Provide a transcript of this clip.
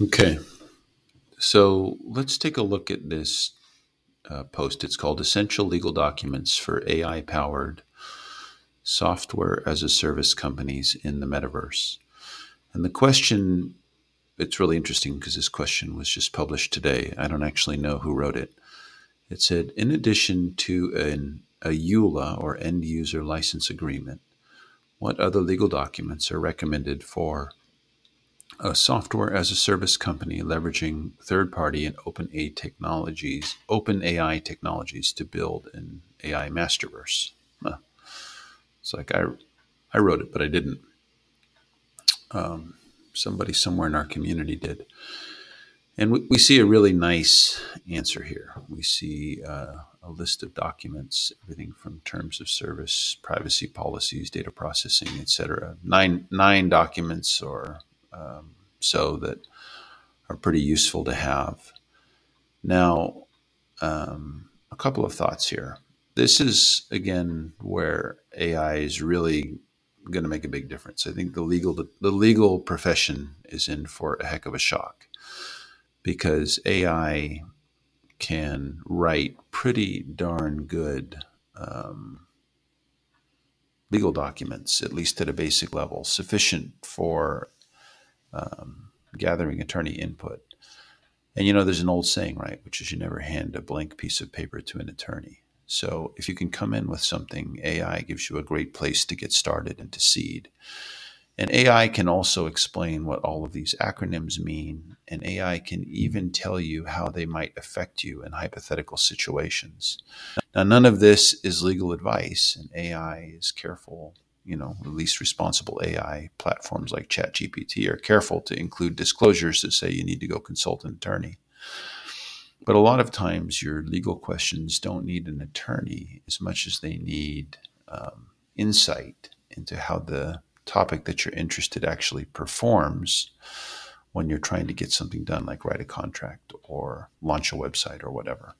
Okay, so let's take a look at this uh, post. It's called Essential Legal Documents for AI Powered Software as a Service Companies in the Metaverse. And the question, it's really interesting because this question was just published today. I don't actually know who wrote it. It said, in addition to an, a EULA or end user license agreement, what other legal documents are recommended for a software as a service company leveraging third-party and open AI technologies, open AI technologies to build an AI masterverse. Huh. It's like I, I wrote it, but I didn't. Um, somebody somewhere in our community did, and we, we see a really nice answer here. We see uh, a list of documents, everything from terms of service, privacy policies, data processing, etc. Nine nine documents or um, so that are pretty useful to have. Now, um, a couple of thoughts here. This is again where AI is really going to make a big difference. I think the legal the legal profession is in for a heck of a shock because AI can write pretty darn good um, legal documents, at least at a basic level, sufficient for um, gathering attorney input. And you know, there's an old saying, right, which is you never hand a blank piece of paper to an attorney. So if you can come in with something, AI gives you a great place to get started and to seed. And AI can also explain what all of these acronyms mean, and AI can even tell you how they might affect you in hypothetical situations. Now, none of this is legal advice, and AI is careful you know, at least responsible AI platforms like ChatGPT are careful to include disclosures that say you need to go consult an attorney. But a lot of times, your legal questions don't need an attorney as much as they need um, insight into how the topic that you're interested actually performs when you're trying to get something done, like write a contract or launch a website or whatever.